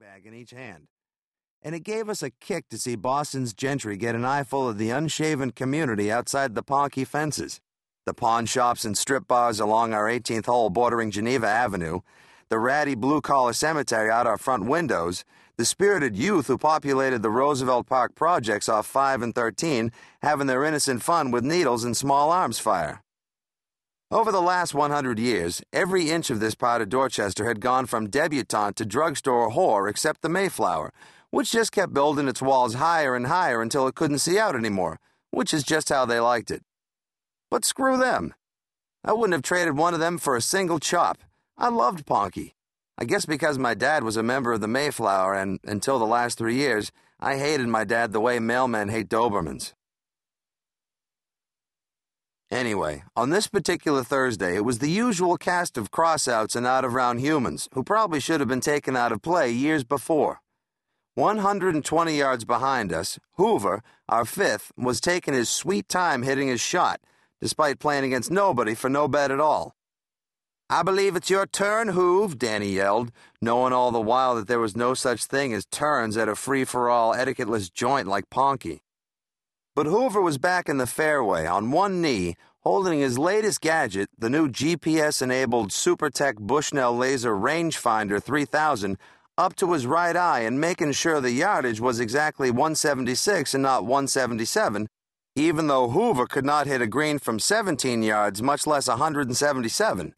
bag in each hand. And it gave us a kick to see Boston's gentry get an eyeful of the unshaven community outside the Ponky fences. The pawn shops and strip bars along our 18th hole bordering Geneva Avenue, the ratty blue collar cemetery out our front windows, the spirited youth who populated the Roosevelt Park projects off 5 and 13 having their innocent fun with needles and small arms fire. Over the last 100 years, every inch of this part of Dorchester had gone from debutante to drugstore whore except the Mayflower, which just kept building its walls higher and higher until it couldn't see out anymore, which is just how they liked it. But screw them. I wouldn't have traded one of them for a single chop. I loved Ponky. I guess because my dad was a member of the Mayflower, and until the last three years, I hated my dad the way mailmen hate Dobermans. Anyway, on this particular Thursday, it was the usual cast of crossouts and out of round humans, who probably should have been taken out of play years before. 120 yards behind us, Hoover, our fifth, was taking his sweet time hitting his shot, despite playing against nobody for no bet at all. I believe it's your turn, Hoove, Dannie yelled, knowing all the while that there was no such thing as turns at a free for all, etiquetteless joint like Ponky. But Hoover was back in the fairway on one knee, holding his latest gadget, the new GPS enabled Supertech Bushnell Laser Rangefinder 3000, up to his right eye and making sure the yardage was exactly 176 and not 177, even though Hoover could not hit a green from 17 yards, much less 177.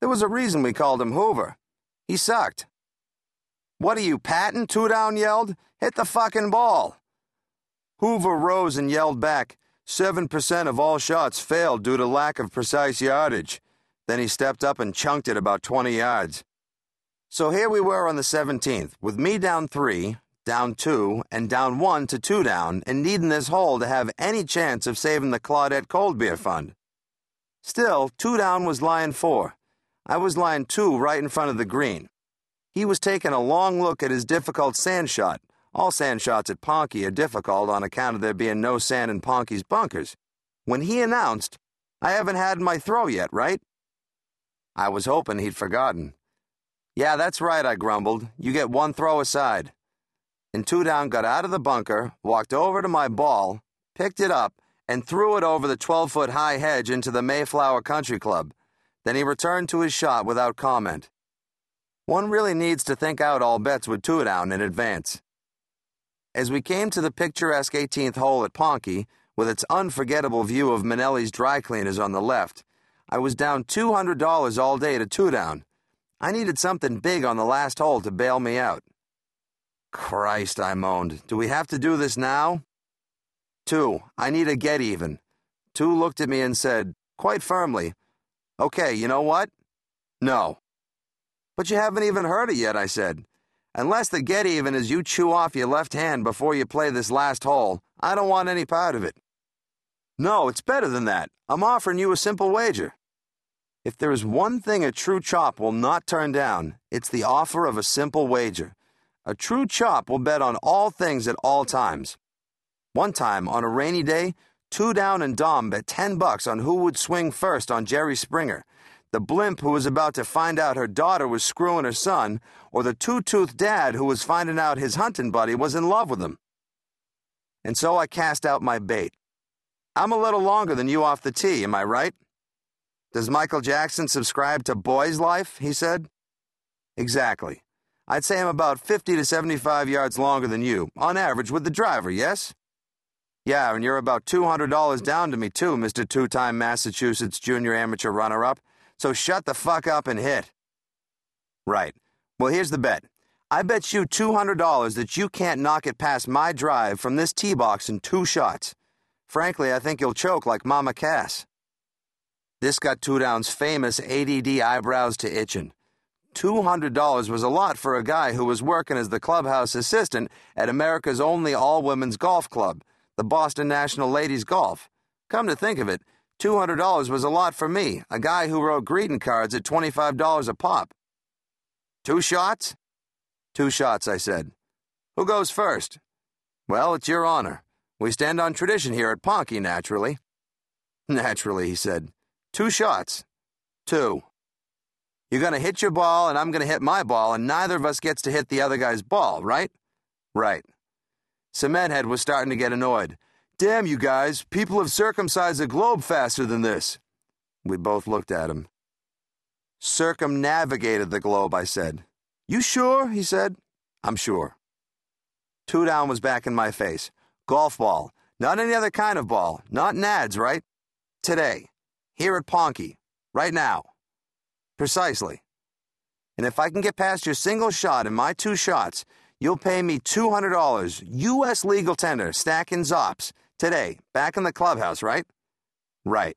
There was a reason we called him Hoover. He sucked. What are you, Patton? Two down yelled. Hit the fucking ball. Hoover rose and yelled back, 7% of all shots failed due to lack of precise yardage. Then he stepped up and chunked it about 20 yards. So here we were on the 17th, with me down three, down two, and down one to two down, and needing this hole to have any chance of saving the Claudette Cold Beer Fund. Still, two down was lying four. I was lying two right in front of the green. He was taking a long look at his difficult sand shot, all sand shots at Ponky are difficult on account of there being no sand in Ponky's bunkers. When he announced, I haven't had my throw yet, right? I was hoping he'd forgotten. Yeah, that's right, I grumbled. You get one throw aside. And two down got out of the bunker, walked over to my ball, picked it up, and threw it over the 12 foot high hedge into the Mayflower Country Club. Then he returned to his shot without comment. One really needs to think out all bets with two down in advance. As we came to the picturesque 18th hole at Ponky, with its unforgettable view of Manelli's dry cleaners on the left, I was down $200 all day to two down. I needed something big on the last hole to bail me out. Christ, I moaned. Do we have to do this now? Two, I need a get even. Two looked at me and said, quite firmly, Okay, you know what? No. But you haven't even heard it yet, I said. Unless the get even is you chew off your left hand before you play this last hole, I don't want any part of it. No, it's better than that. I'm offering you a simple wager. If there is one thing a true chop will not turn down, it's the offer of a simple wager. A true chop will bet on all things at all times. One time, on a rainy day, Two Down and Dom bet 10 bucks on who would swing first on Jerry Springer the blimp who was about to find out her daughter was screwing her son, or the two toothed dad who was finding out his hunting buddy was in love with him. And so I cast out my bait. I'm a little longer than you off the tee, am I right? Does Michael Jackson subscribe to Boys Life? He said. Exactly. I'd say I'm about 50 to 75 yards longer than you, on average, with the driver, yes? Yeah, and you're about $200 down to me, too, Mr. Two time Massachusetts Junior Amateur Runner Up. So shut the fuck up and hit. Right. Well, here's the bet. I bet you $200 that you can't knock it past my drive from this tee box in two shots. Frankly, I think you'll choke like Mama Cass. This got Two Down's famous ADD eyebrows to itching. $200 was a lot for a guy who was working as the clubhouse assistant at America's only all women's golf club, the Boston National Ladies Golf. Come to think of it, $200 was a lot for me, a guy who wrote greeting cards at $25 a pop. Two shots? Two shots, I said. Who goes first? Well, it's your honor. We stand on tradition here at Ponky, naturally. Naturally, he said. Two shots. Two. You're going to hit your ball, and I'm going to hit my ball, and neither of us gets to hit the other guy's ball, right? Right. Cementhead was starting to get annoyed. Damn you guys, people have circumcised the globe faster than this. We both looked at him. Circumnavigated the globe, I said. You sure? he said. I'm sure. Two down was back in my face. Golf ball. Not any other kind of ball. Not Nads, right? Today. Here at Ponky. Right now. Precisely. And if I can get past your single shot and my two shots, you'll pay me $200 U.S. legal tender, stacking Zops. Today, back in the clubhouse, right? Right.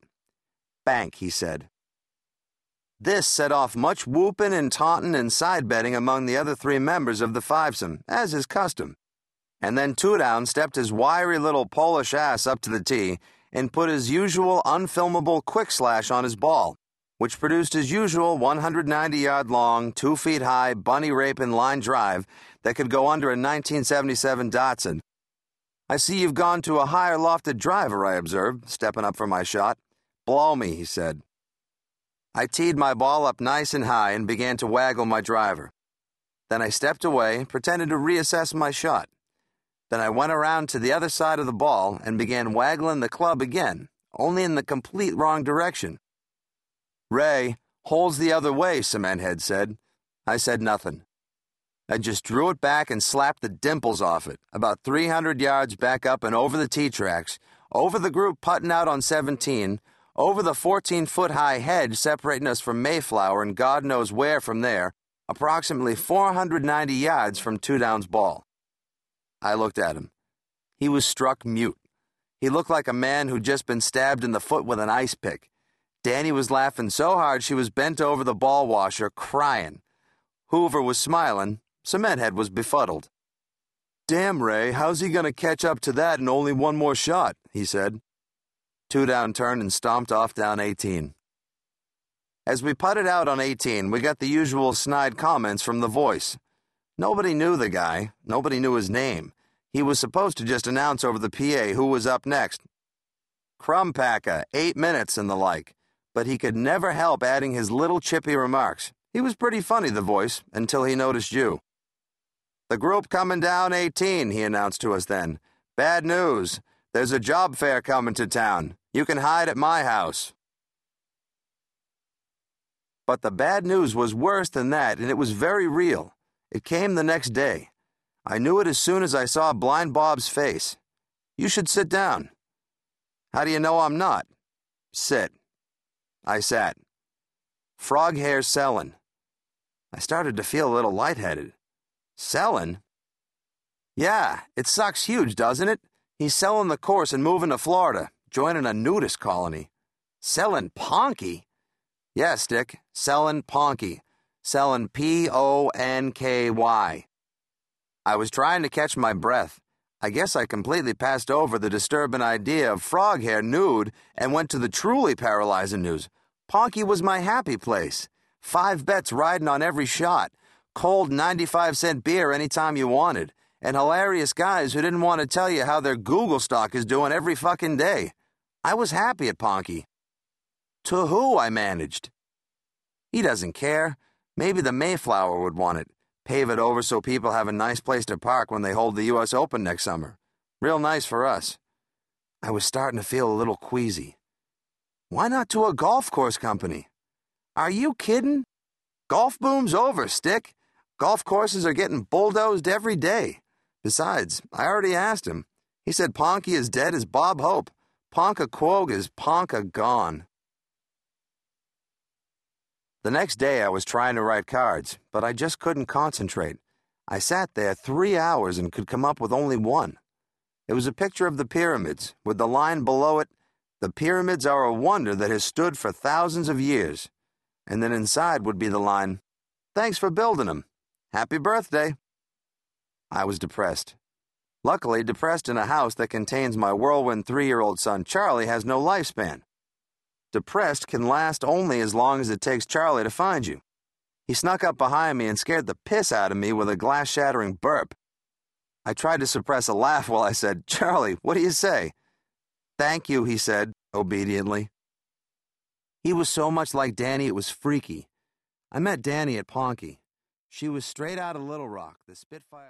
Bank, he said. This set off much whooping and taunting and side betting among the other three members of the fivesome, as is custom. And then Two Down stepped his wiry little Polish ass up to the tee and put his usual unfilmable quick slash on his ball, which produced his usual 190 yard long, 2 feet high, bunny raping line drive that could go under a 1977 Datsun. I see you've gone to a higher lofted driver, I observed, stepping up for my shot. Blow me, he said. I teed my ball up nice and high and began to waggle my driver. Then I stepped away, pretended to reassess my shot. Then I went around to the other side of the ball and began waggling the club again, only in the complete wrong direction. Ray, holes the other way, Cementhead said. I said nothing. I just drew it back and slapped the dimples off it, about 300 yards back up and over the tee tracks, over the group putting out on 17, over the 14 foot high hedge separating us from Mayflower and God knows where from there, approximately 490 yards from Two Down's ball. I looked at him. He was struck mute. He looked like a man who'd just been stabbed in the foot with an ice pick. Dannie was laughing so hard she was bent over the ball washer, crying. Hoover was smiling. Cementhead was befuddled. Damn, Ray, how's he to catch up to that in only one more shot? he said. Two down turned and stomped off down 18. As we putted out on 18, we got the usual snide comments from the voice. Nobody knew the guy, nobody knew his name. He was supposed to just announce over the PA who was up next. Crumpacker, eight minutes and the like, but he could never help adding his little chippy remarks. He was pretty funny, the voice, until he noticed you. The group coming down 18, he announced to us then. Bad news. There's a job fair coming to town. You can hide at my house. But the bad news was worse than that, and it was very real. It came the next day. I knew it as soon as I saw Blind Bob's face. You should sit down. How do you know I'm not? Sit. I sat. Frog hair Sellin. I started to feel a little lightheaded. Sellin? Yeah, it sucks huge, doesn't it? He's selling the course and moving to Florida, joining a nudist colony. Selling Ponky? Yes, Dick, selling Ponky selling P O N K Y. I was trying to catch my breath. I guess I completely passed over the disturbing idea of frog hair nude and went to the truly paralyzing news. Ponky was my happy place. Five bets riding on every shot. Cold 95 cent beer anytime you wanted. And hilarious guys who didn't want to tell you how their Google stock is doing every fucking day. I was happy at Ponky. To who I managed. He doesn't care. Maybe the Mayflower would want it. Pave it over so people have a nice place to park when they hold the U.S. Open next summer. Real nice for us. I was starting to feel a little queasy. Why not to a golf course company? Are you kidding? Golf boom's over, Stick. Golf courses are getting bulldozed every day. Besides, I already asked him. He said Ponky is dead as Bob Hope. Ponkaquogue is Ponka gone. The next day I was trying to write cards, but I just couldn't concentrate. I sat there three hours and could come up with only one. It was a picture of the pyramids, with the line below it, The pyramids are a wonder that has stood for thousands of years. And then inside would be the line, Thanks for building 'em. Happy birthday. I was depressed. Luckily, depressed in a house that contains my whirlwind three year old son Charlie has no lifespan. Depressed can last only as long as it takes Charlie to find you. He snuck up behind me and scared the piss out of me with a glass shattering burp. I tried to suppress a laugh while I said, Charlie, what do you say? Thank you, he said, obediently. He was so much like Dannie, it was freaky. I met Dannie at Ponky. She was straight out of Little Rock, the Spitfire.